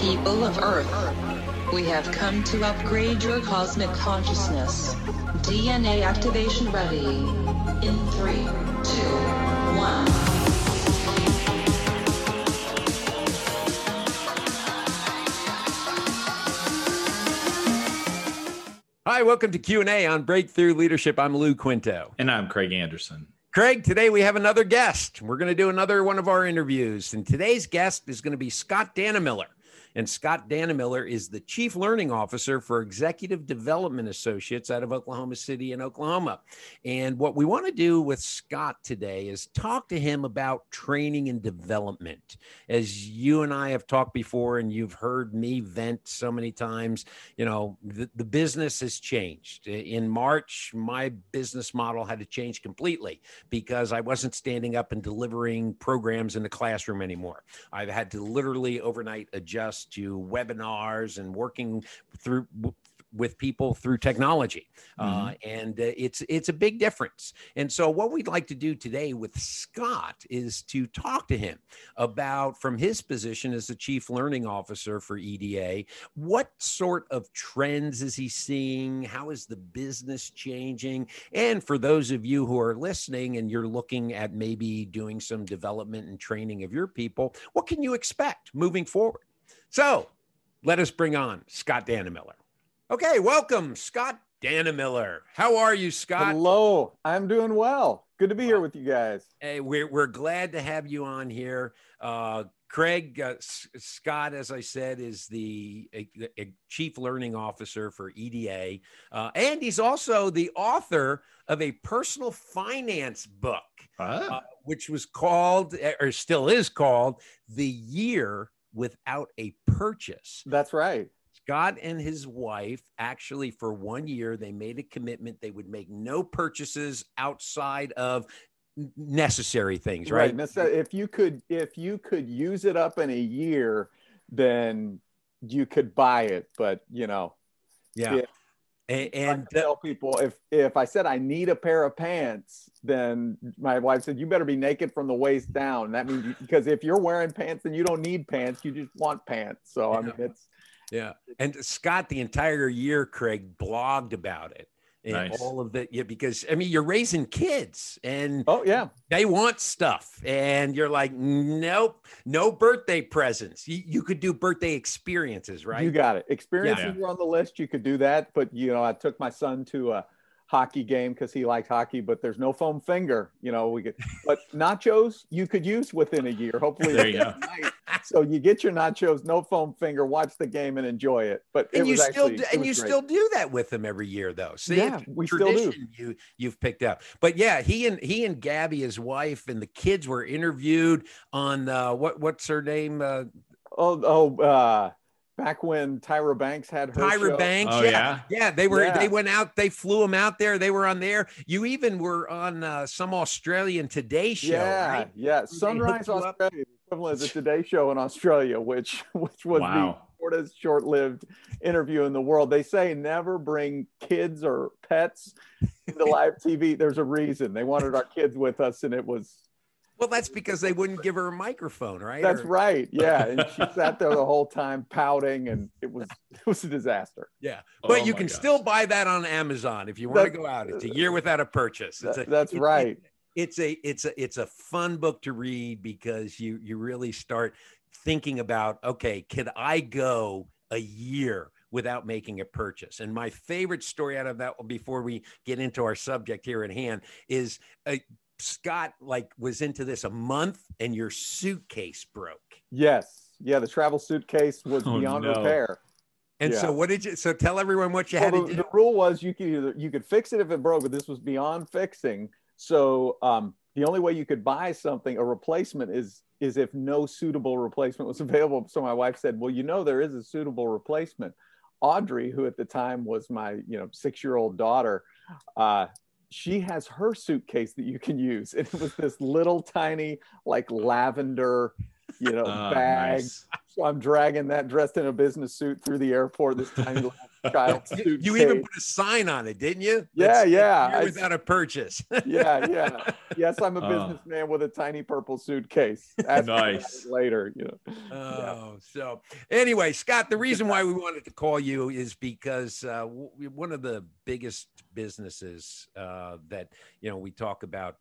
People of Earth, we have come to upgrade your cosmic consciousness. DNA activation ready. In three, two, one. Hi, welcome to Q&A on Breakthrough Leadership. I'm Lou Quinto. And I'm Craig Anderson. Craig, today we have another guest. We're going to do another one of our interviews. And today's guest is going to be Scott Dannemiller. And Scott Dannemiller is the Chief Learning Officer for Executive Development Associates out of Oklahoma City in Oklahoma. And what we want to do with Scott today is talk to him about training and development. As you and I have talked before, and you've heard me vent so many times, you know, the, the business has changed. In March, my business model had to change completely because I wasn't standing up and delivering programs in the classroom anymore. I've had to literally overnight adjust to webinars and working through with people through technology mm-hmm. uh, and uh, it's it's a big difference. And so what we'd like to do today with scott is to talk to him about from his position as the chief learning officer for eda what sort of trends is he seeing? How is the business changing? And for those of you who are listening and you're looking at maybe doing some development and training of your people what can you expect moving forward so let us bring on Scott Dannemiller. Okay, welcome, Scott Dannemiller. How are you, Scott? Hello, I'm doing well. Good to be here with you guys. Hey, we're, we're glad to have you on here. Uh, Craig uh, S- Scott, as I said, is the a, a chief learning officer for EDA, uh, and he's also the author of a personal finance book, uh, which was called, or still is called, "The Year without a purchase. That's right. Scott and his wife actually, for one year, they made a commitment they would make no purchases outside of necessary things, right? right. If you could, if you could use it up in a year, then you could buy it. But you know, yeah. If, and, and tell people if if I said I need a pair of pants, then my wife said you better be naked from the waist down. That means you, because if you're wearing pants, then you don't need pants. You just want pants. So. I mean, it's yeah. And Scott, the entire year, Craig blogged about it and nice. all of that. Yeah, because I mean, you're raising kids, and oh yeah, they want stuff, and you're like, nope, no birthday presents. You, you could do birthday experiences, right? You got it. Experiences yeah. were on the list. You could do that, but you know, I took my son to a hockey game because he likes hockey, but there's no foam finger. You know, we could, but nachos you could use within a year. Hopefully, there you go. So you get your nachos, no foam finger, watch the game and enjoy it. But and it you still actually, do, and you great. still do that with him every year, though. See, yeah, we still do. You you've picked up, but yeah, he and he and Gabby, his wife, and the kids were interviewed on uh, what what's her name? Uh, oh oh. Uh, back when Tyra Banks had her Tyra show. Banks, oh, yeah. yeah, yeah, they were yeah. they went out, they flew them out there, they were on there. You even were on uh, some Australian Today show, yeah, right? yeah, Sunrise Australia, equivalent of the Today Show in Australia, which which was wow. the shortest short-lived interview in the world. They say never bring kids or pets into live TV. There's a reason they wanted our kids with us, and it was well, that's because they wouldn't give her a microphone, right? That's or... right. Yeah, and she sat there the whole time pouting, and it was it was a disaster. Yeah, but oh you can gosh. still buy that on Amazon if you want to go out. It's a year without a purchase. That, a, that's it, right. It, it's a it's a it's a fun book to read because you you really start thinking about okay, could I go a year without making a purchase. And my favorite story out of that, before we get into our subject here at hand, is uh, Scott like was into this a month and your suitcase broke. Yes. Yeah, the travel suitcase was oh, beyond no. repair. And yeah. so what did you so tell everyone what you well, had the, to do? The rule was you could either you could fix it if it broke, but this was beyond fixing. So um, the only way you could buy something, a replacement, is is if no suitable replacement was available. So my wife said, Well, you know there is a suitable replacement. Audrey, who at the time was my you know six-year-old daughter, uh, she has her suitcase that you can use. And it was this little tiny, like lavender, you know, oh, bag. Nice. So I'm dragging that dressed in a business suit through the airport, this tiny child You, suitcase. you even put a sign on it, didn't you? Yeah, That's- yeah. Here I- without a purchase. yeah, yeah. Yes, I'm a Oh. businessman with a tiny purple suitcase. Ask Nice. later, you know. Oh, so anyway, Scott, the reason why we wanted to call you is because uh, w- one of the biggest businesses uh, that you know we talk about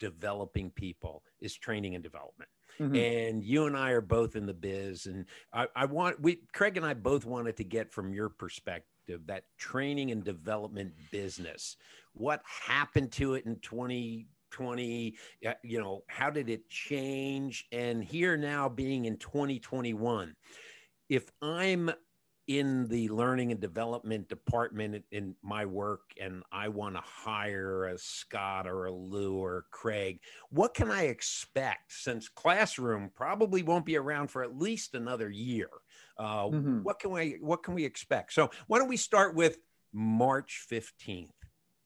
developing people is training and development. Mhm. And you and I are both in the biz, and I, I want we Craig and I both wanted to get from your perspective that training and development business. What happened to it in 2020? Uh, You know, how did it change? And here now, being in 2021, if I'm in the learning and development department in my work and I want to hire a Scott or a Lou or Craig, what can I expect since Classroom probably won't be around for at least another year? Uh, Mhm. What can we what can we expect? So why don't we start with March 15th,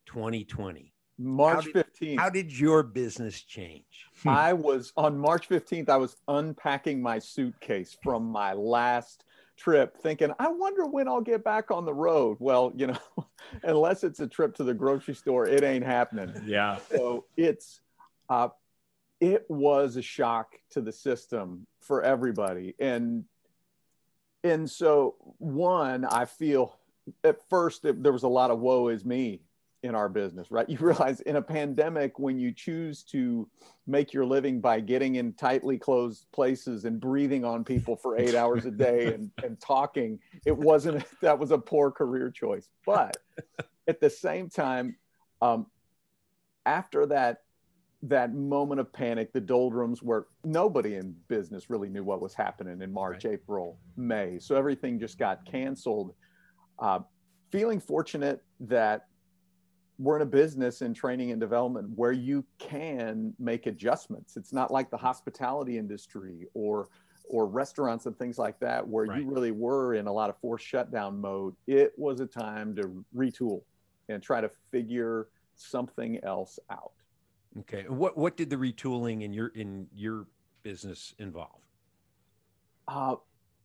2020? March did- 15th. How did your business change? I was on March 15th, I was unpacking my suitcase from my last trip, thinking, I wonder when I'll get back on the road. Well, you know, unless it's a trip to the grocery store, it ain't happening. Yeah. So it's uh it was a shock to the system for everybody. And and so one, I feel at first it, there was a lot of woe is me in our business, right? You realize in a pandemic, when you choose to make your living by getting in tightly closed places and breathing on people for eight hours a day and, and talking, it wasn't, that was a poor career choice. But at the same time, um, after that, that moment of panic, the doldrums where nobody in business really knew what was happening in March, Right. April, May. So everything just got canceled. Uh, feeling fortunate that we're in a business in training and development where you can make adjustments. It's not like the hospitality industry or or restaurants and things like that where Right. you really were in a lot of forced shutdown mode. It was a time to retool and try to figure something else out. Okay. What what did the retooling in your in your business involve? Uh,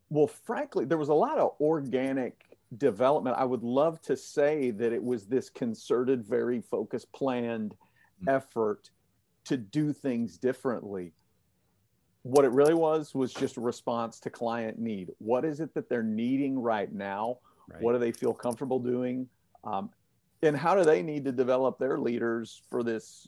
well, frankly, there was a lot of organic development. I would love to say that it was this concerted, very focused, planned Mm. effort to do things differently. What it really was was just a response to client need. What is it that they're needing right now? Right. What do they feel comfortable doing? Um, and how do they need to develop their leaders for this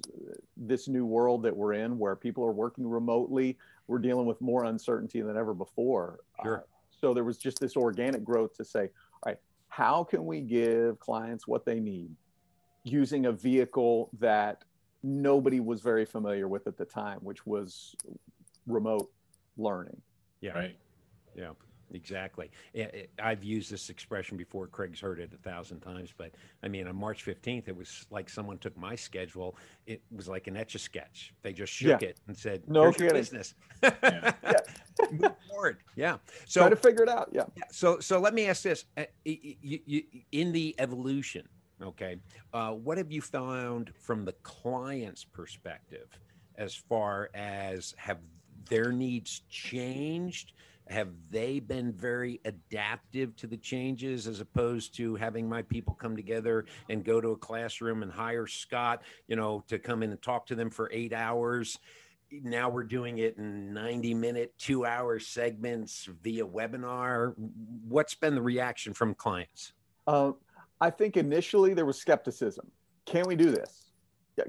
this new world that we're in, where people are working remotely? We're dealing with more uncertainty than ever before. Sure. Uh, so there was just this organic growth to say, right, how can we give clients what they need using a vehicle that nobody was very familiar with at the time, which was remote learning. Yeah. Right. Yeah. Exactly. I've used this expression before. Craig's heard it a thousand times, but I mean, on March 15th, it was like someone took my schedule. It was like an etch a sketch. They just shook Yeah. it and said, No "Here's your kidding. business." Yeah. Move forward. Yeah. So try to figure it out. Yeah. So so let me ask this: Uh, in the evolution, okay, uh, what have you found from the client's perspective, as far as have their needs changed? Have they been very adaptive to the changes, as opposed to having my people come together and go to a classroom and hire Scott, you know, to come in and talk to them for eight hours? Now we're doing it in 90 minute two hour segments via webinar what's been the reaction from clients Uh, I think initially there was skepticism. Can we do this?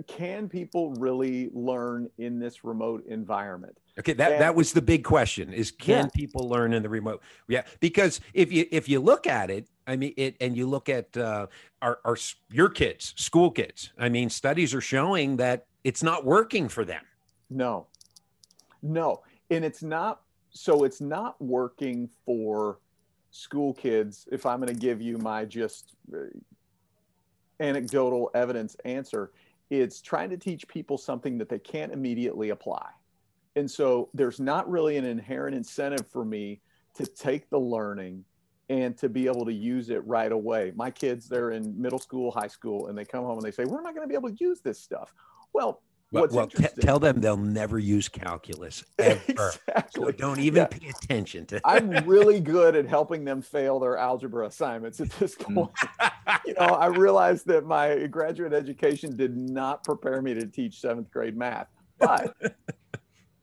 Can people really learn in this remote environment? okay that, And- that was the big question is can Yeah. people learn in the remote yeah because if you if you look at it i mean it and you look at uh our, our your kids school kids i mean studies are showing that it's not working for them No, no. And it's not, so it's not working for school kids. If I'm going to give you my just uh, anecdotal evidence answer, it's trying to teach people something that they can't immediately apply. And so there's not really an inherent incentive for me to take the learning and to be able to use it right away. My kids, they're in middle school, high school, and they come home and they say, When am I going to be able to use this stuff? Well, what's well t- tell them they'll never use calculus ever. So exactly. don't even Yeah. pay attention to. I'm really good at helping them fail their algebra assignments at this Mm. point. you know, I realized that my graduate education did not prepare me to teach seventh grade math. But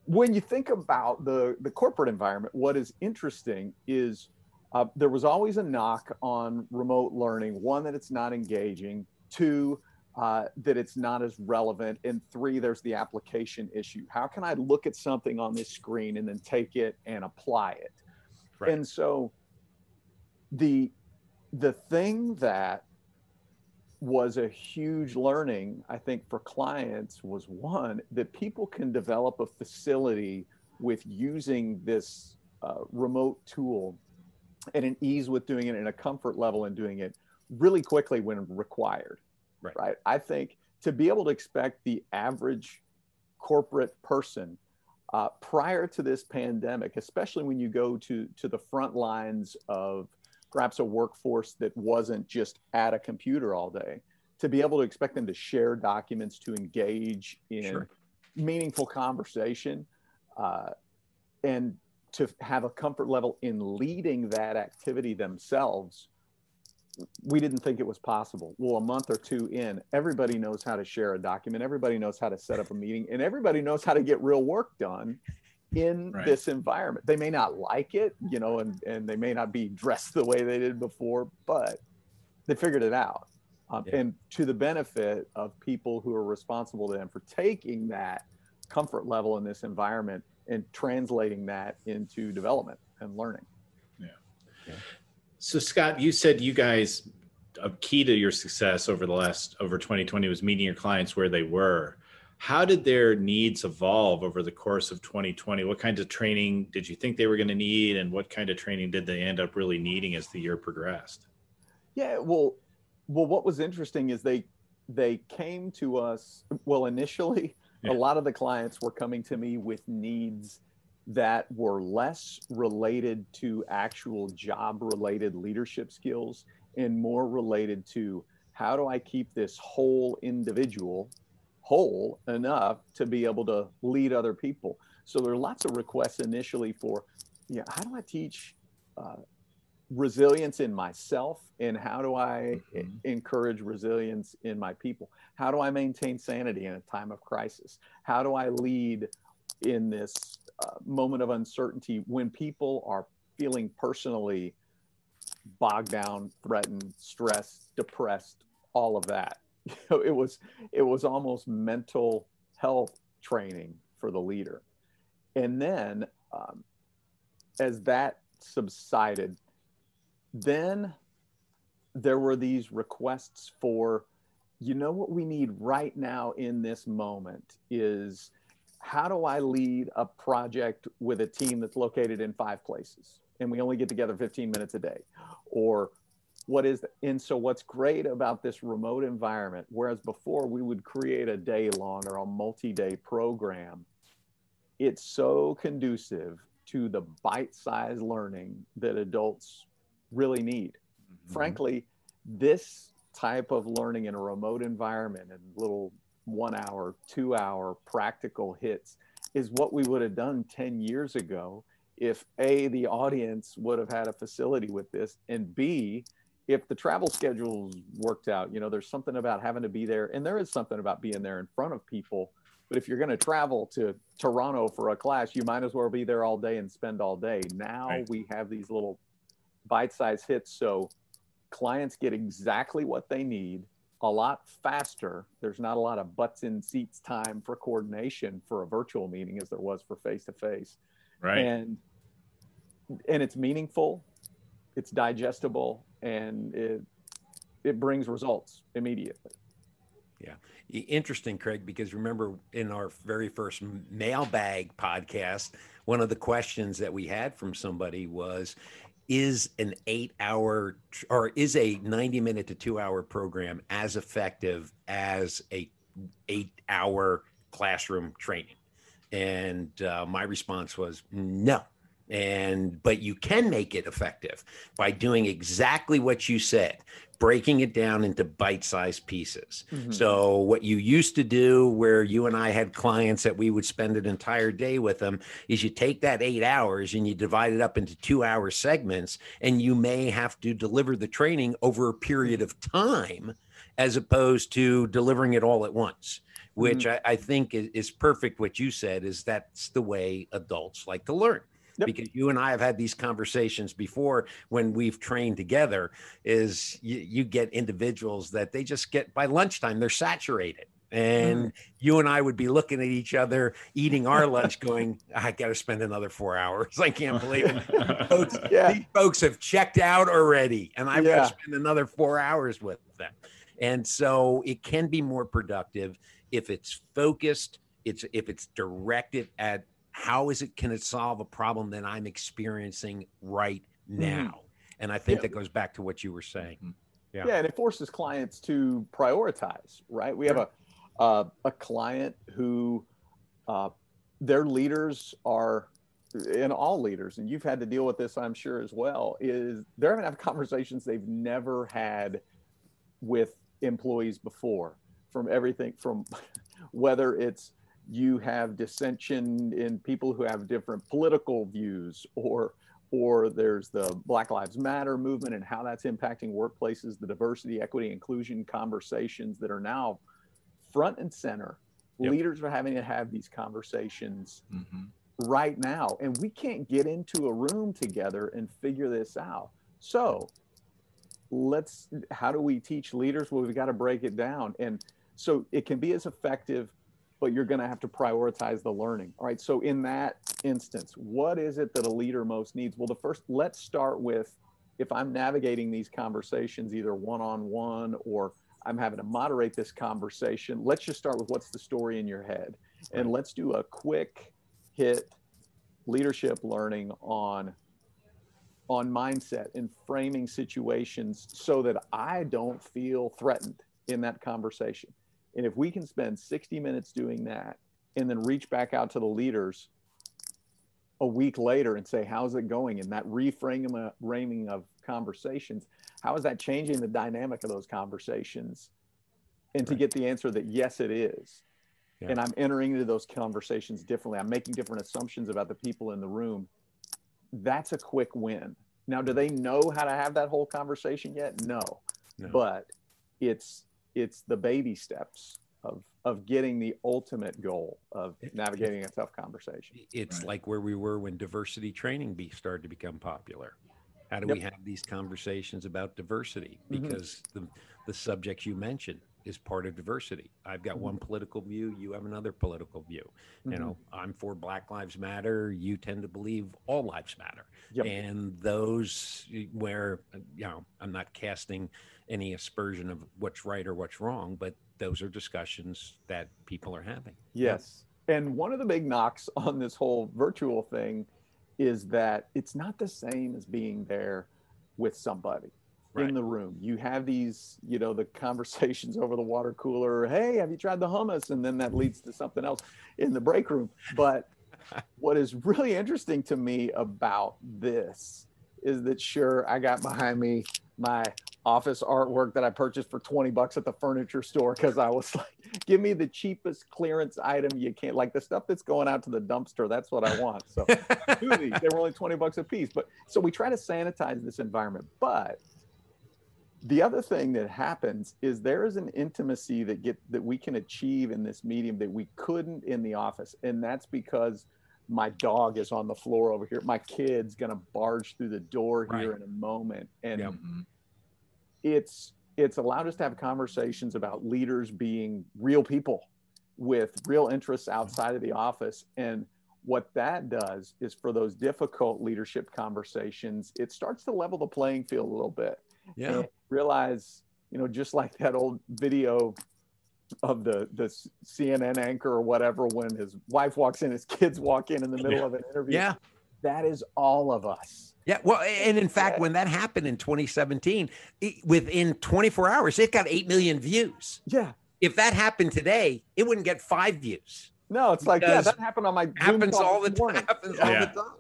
when you think about the, the corporate environment, what is interesting is uh, there was always a knock on remote learning one, that it's not engaging, two, uh, that it's not as relevant, and three, there's the application issue. How can I look at something on this screen and then take it and apply it? Right. And so the the thing that was a huge learning, I think, for clients was one that people can develop a facility with using this uh, remote tool and an ease with doing it and a comfort level in doing it really quickly when required. Right. Right. I think to be able to expect the average corporate person uh, prior to this pandemic, especially when you go to to the front lines of perhaps a workforce that wasn't just at a computer all day, to be able to expect them to share documents, to engage in Sure. meaningful conversation, uh, and to have a comfort level in leading that activity themselves. We didn't think it was possible. Well, a month or two in, everybody knows how to share a document, everybody knows how to set up a meeting, and everybody knows how to get real work done in Right. this environment. They may not like it, you know, and, and they may not be dressed the way they did before, but they figured it out. Um, Yeah. And to the benefit of people who are responsible to them for taking that comfort level in this environment and translating that into development and learning. So Scott, you said you guys a key to your success over the last over 2020 was meeting your clients where they were. How did their needs evolve over the course of 2020? What kinds of training did you think they were going to need, and what kind of training did they end up really needing as the year progressed? Yeah, well, well, what was interesting is they they came to us. Well, initially, Yeah. a lot of the clients were coming to me with needs that were less related to actual job related leadership skills and more related to how do I keep this whole individual whole enough to be able to lead other people. So there are lots of requests initially for, yeah, how do I teach uh, resilience in myself and how do I Mhm. encourage resilience in my people? How do I maintain sanity in a time of crisis? How do I lead in this uh, moment of uncertainty when people are feeling personally bogged down, threatened, stressed, depressed, all of that? You know, it was it was almost mental health training for the leader, and then um, as that subsided, then there were these requests for you know what we need right now in this moment is how do I lead a project with a team that's located in five places and we only get together 15 minutes a day? Or what is, and so what's great about this remote environment, whereas before we would create a day long or a multi day program, it's so conducive to the bite sized learning that adults really need mm-hmm. frankly, this type of learning in a remote environment and little one hour, two hour practical hits is what we would have done 10 years ago if A, the audience would have had a facility with this, and B, if the travel schedules worked out. You know, there's something about having to be there, and there is something about being there in front of people. But if you're going to travel to Toronto for a class, you might as well be there all day and spend all day. Now Right. we have these little bite sized hits. So clients get exactly what they need a lot faster. There's not a lot of butts in seats time for coordination for a virtual meeting as there was for face to face. Right. And and it's meaningful, it's digestible, and it it brings results immediately. Yeah. Interesting, Craig, because remember in our very first mailbag podcast, one of the questions that we had from somebody was Is an eight hour or is a 90 minute to two hour program as effective as a eight hour classroom training? And uh, my response was no, and but you can make it effective by doing exactly what you said breaking it down into bite-sized pieces. Mhm. so what you used to do where you and i had clients that we would spend an entire day with them is you take that eight hours and you divide it up into two hour segments and you may have to deliver the training over a period of time as opposed to delivering it all at once which I, I think is, is perfect what you said is that's the way adults like to learn Yep. because you and I have had these conversations before when we've trained together is you, you get individuals that they just get by lunchtime they're saturated. And mm. you and I would be looking at each other eating our lunch going I got to spend another 4 hours. I can't believe it. Folks, Yeah. these folks have checked out already and I've got to spend another 4 hours with them. And so it can be more productive if it's focused it's if it's directed at how is it can it solve a problem that i'm experiencing right now? And i think Yeah. that goes back to what you were saying. Yeah. yeah and it forces clients to prioritize right? We have a uh, a client who uh, their leaders are and all leaders and you've had to deal with this i'm sure as well is they're going to have conversations they've never had with employees before from everything from whether it's you have dissension in people who have different political views or or there's the black lives matter movement and how that's impacting workplaces the diversity equity inclusion conversations that are now front and center Yep. leaders are having to have these conversations Mhm. right now and we can't get into a room together and figure this out so let's how do we teach leaders well we've got to break it down and so it can be as effective but you're going to have to prioritize the learning. All right so in that instance what is it that a leader most needs? Well the first let's start with if i'm navigating these conversations either one-on-one or i'm having to moderate this conversation let's just start with what's the story in your head. And let's do a quick hit leadership learning on on mindset and framing situations so that I don't feel threatened in that conversation. And if we can spend 60 minutes doing that and then reach back out to the leaders a week later and say, how's it going? And that reframing of conversations, how is that changing the dynamic of those conversations? And to Right. get the answer that yes, it is. Yeah. And I'm entering into those conversations differently. I'm making different assumptions about the people in the room. That's a quick win. Now, do mm-hmm. they know how to have that whole conversation yet? No No. but it's it's the baby steps of of getting the ultimate goal of navigating a tough conversation. it's Right. like where we were when diversity training be started to become popular how do Yep. we have these conversations about diversity Mhm. because the the subject you mentioned is part of diversity i've got Mhm. one political view you have another political view you Mhm. know i'm for black lives matter you tend to believe all lives matter Yep. and those where you know i'm not casting any aspersion of what's right or what's wrong but those are discussions that people are having Yes. And one of the big knocks on this whole virtual thing is that it's not the same as being there with somebody Right. in the room. You have these, you know, the conversations over the water cooler. Hey, have you tried the hummus? And then that leads to something else in the break room. But what is really interesting to me about this is that sure, I got behind me my office artwork that I purchased for 20 bucks at the furniture store because I was like, give me the cheapest clearance item you can, like the stuff that's going out to the dumpster. That's what I want. So two of these, they were only 20 bucks a piece. But so we try to sanitize this environment. But the other thing that happens is there is an intimacy that get that we can achieve in this medium that we couldn't in the office. And that's because my dog is on the floor over here. My kid's gonna barge through the door here Right. in a moment. And Yep. Mhm. it's it's allowed us to have conversations about leaders being real people with real interests outside of the office and what that does is for those difficult leadership conversations it starts to level the playing field a little bit yeah and realize you know just like that old video of the the cnn anchor or whatever when his wife walks in his kids walk in in the middle Yeah. of an interview yeah that is all of us Yeah, well, and in fact, when that happened in 2017, it, within 24 hours, it got 8 million views. yeah If that happened today, it wouldn't get five views. no it's like yeah that happened on my Zoom Happens call all the this time. morning. Happens all the time.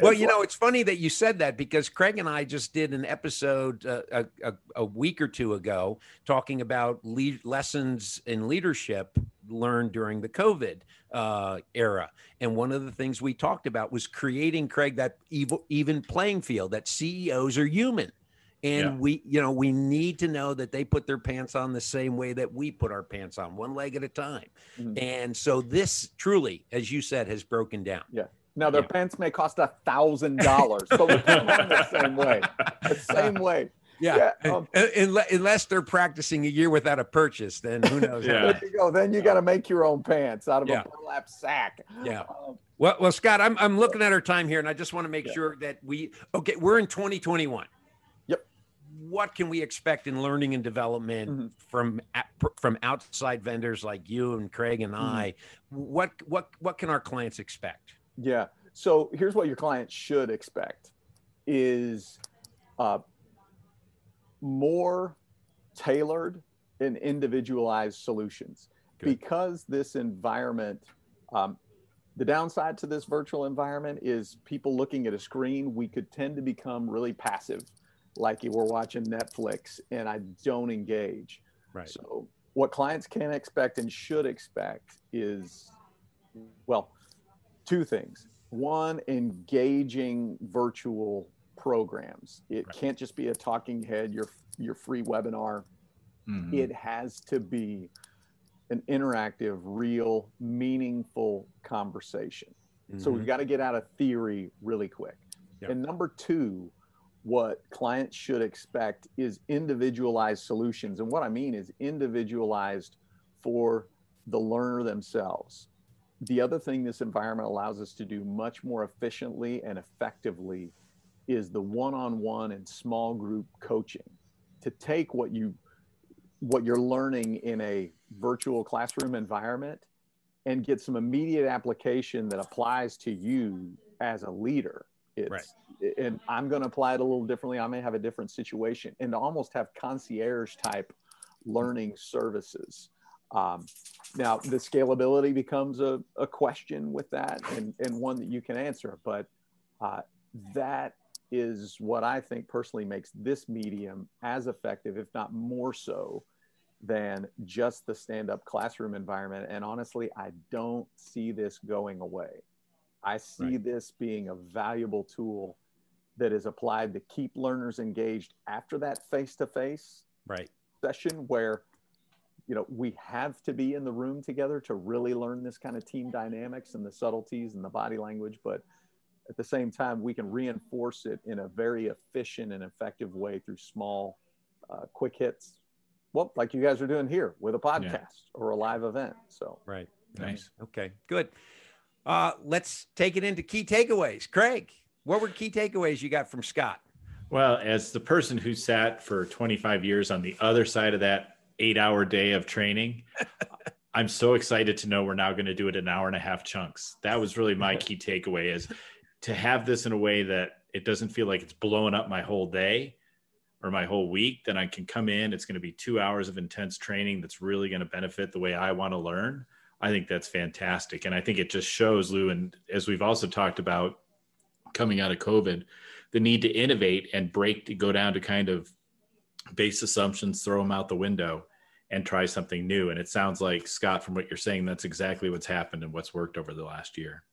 Well, you know, it's funny that you said that because Craig and I just did an episode uh, a, a, a, week or two ago talking about lead, lessons in leadership learned during the COVID uh, era. And one of the things we talked about was creating, Craig, that evil, even playing field that CEOs are human. And yeah. we, you know, we need to know that they put their pants on the same way that we put our pants on, one leg at a time. Mm-hmm. And so this truly, as you said, has broken down. Yeah. Now their yeah. pants may cost a thousand dollars, but we put them the same way. The same way. Yeah. yeah um, unless they're practicing a year without a purchase, then who knows? yeah. There you go. Then you got to make your own pants out of yeah. a burlap sack. Yeah. Um, well, well, Scott, I'm, I'm looking at our time here and I just want to make yeah. sure that we, okay, we're in 2021. Yep. What can we expect in learning and development mm-hmm. from, from outside vendors like you and Craig and mm-hmm. I? What, what, what can our clients expect? Yeah. So here's what your clients should expect is, uh, more tailored and individualized solutions Good. because this environment um, the downside to this virtual environment is people looking at a screen we could tend to become really passive like we're watching netflix and i don't engage right so what clients can expect and should expect is well two things one engaging virtual programs. It right. can't just be a talking head, your your free webinar. Mm-hmm. It has to be an interactive, real, meaningful conversation. Mm-hmm. So we've mm-hmm. got to get out of theory really quick. Yep. And number two, what clients should expect is individualized solutions. And what I mean is individualized for the learner themselves. The other thing this environment allows us to do much more efficiently and effectively is the one-on-one and small group coaching. To take what you what you're learning in a virtual classroom environment and get some immediate application that applies to you as a leader. It's, right. and i'm going to apply it a little differently. I may have a different situation and almost have concierge type learning services um, now the scalability becomes a, a question with that and, and one that you can answer but uh, that is what I think personally makes this medium as effective, if not more so, than just the stand up classroom environment. And honestly, I don't see this going away. I see right. this being a valuable tool that is applied to keep learners engaged after that face to face right session where you know we have to be in the room together to really learn this kind of team dynamics and the subtleties and the body language but at the same time, we can reinforce it in a very efficient and effective way through small, uh, quick hits. Well, like you guys are doing here with a podcast yeah. or a live event. So, right. Nice. Okay, good. Uh, let's take it into key takeaways. Craig, what were key takeaways you got from Scott? Well, as the person who sat for 25 years on the other side of that eight hour day of training, I'm so excited to know we're now going to do it in an hour and a half chunks. That was really my key takeaway is to have this in a way that it doesn't feel like it's blowing up my whole day or my whole week, then I can come in. It's going to be two hours of intense training that's really going to benefit the way I want to learn. I think that's fantastic. And I think it just shows, Lou, and as we've also talked about coming out of COVID, the need to innovate and break to go down to kind of base assumptions, throw them out the window and try something new. And it sounds like, Scott, from what you're saying, that's exactly what's happened and what's worked over the last year.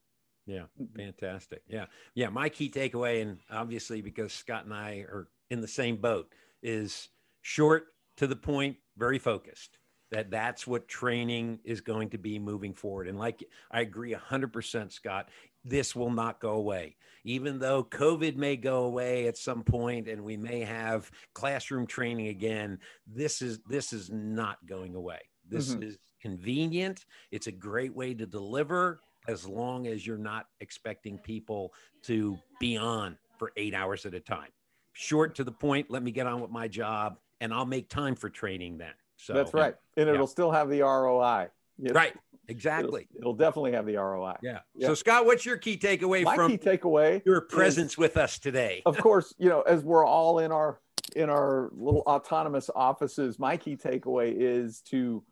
Yeah, fantastic. Yeah, yeah. My key takeaway, and obviously because Scott and I are in the same boat, is short to the point, very focused. That that's what training is going to be moving forward. And like I agree hundred percent, Scott. This will not go away, even though COVID may go away at some point, and we may have classroom training again. This is this is not going away. This mm-hmm. is convenient. It's a great way to deliver as long as you're not expecting people to be on for eight hours at a time. Short to the point, let me get on with my job and I'll make time for training then. So that's right. And it'll still have the ROI. Right. Exactly. It'll, it'll, definitely have the ROI. Yeah. So Scott, what's your key takeaway My from key takeaway your presence is, with us today? of course, you know, as we're all in our in our little autonomous offices, my key takeaway is to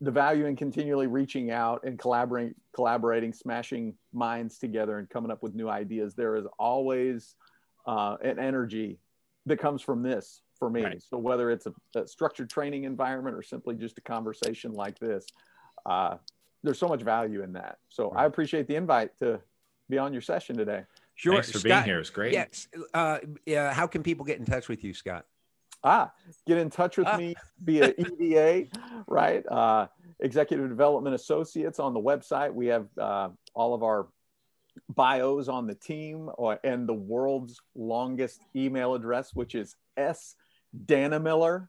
the value in continually reaching out and collaborating, collaborating, smashing minds together, and coming up with new ideas. There is always uh, an energy that comes from this for me. Right. So whether it's a, a, structured training environment or simply just a conversation like this, uh, there's so much value in that. So right. I appreciate the invite to be on your session today. Sure. Thanks for Scott, being here. It's great. Yes. Uh, yeah. How can people get in touch with you, Scott? Ah, get in touch with ah. me via EDA, right? Uh, Executive Development Associates on the website. We have uh, all of our bios on the team or, and the world's longest email address, which is S Dannemiller,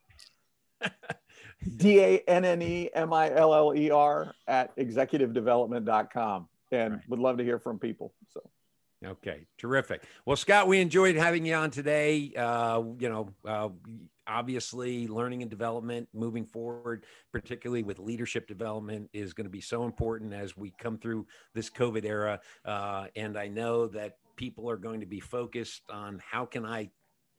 D A N N E M I L L E R at executivedevelopment.com. And right. would love to hear from people. So. Okay, terrific. Well, Scott, we enjoyed having you on today. Uh, you know, uh, obviously, learning and development moving forward, particularly with leadership development, is going to be so important as we come through this COVID era. Uh, and I know that people are going to be focused on how can I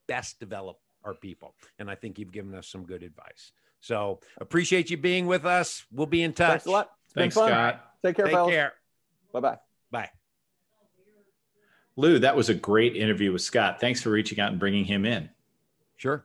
best develop our people. And I think you've given us some good advice. So appreciate you being with us. We'll be in touch. Thanks a lot. It's Thanks, Scott. Take care. Take fellas. care. Bye-bye. Bye. Lou, that was a great interview with Scott. Thanks for reaching out and bringing him in. Sure.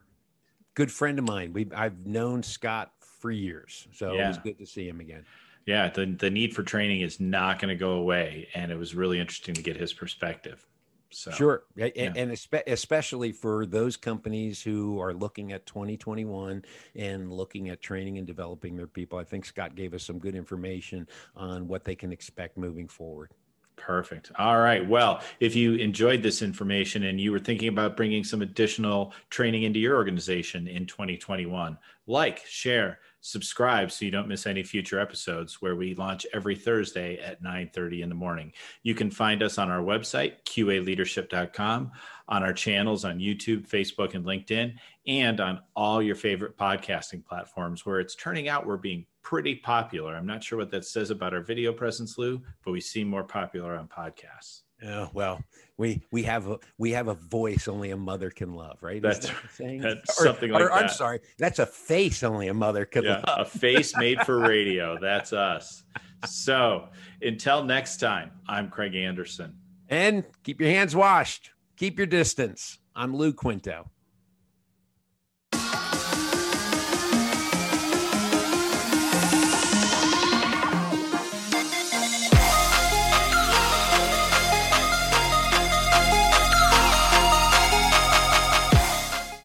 Good friend of mine. We I've known Scott for years, so yeah. it was good to see him again. Yeah, the the need for training is not going to go away, and it was really interesting to get his perspective. So, sure, yeah. and, especially for those companies who are looking at 2021 and looking at training and developing their people, I think Scott gave us some good information on what they can expect moving forward. Perfect. All right. Well, if you enjoyed this information and you were thinking about bringing some additional training into your organization in 2021, like, share, subscribe so you don't miss any future episodes where we launch every Thursday at 9:30 in the morning. You can find us on our website qaleadership.com, on our channels on YouTube, Facebook and LinkedIn, and on all your favorite podcasting platforms where it's turning out we're being pretty popular. I'm not sure what that says about our video presence, Lou, but we seem more popular on podcasts. Oh well, we we have a we have a voice only a mother can love, right? That's, that that's or, something like or, that. I'm sorry, that's a face only a mother can yeah, love. a face made for radio. That's us. So until next time, I'm Craig Anderson. And keep your hands washed. Keep your distance. I'm Lou Quinto.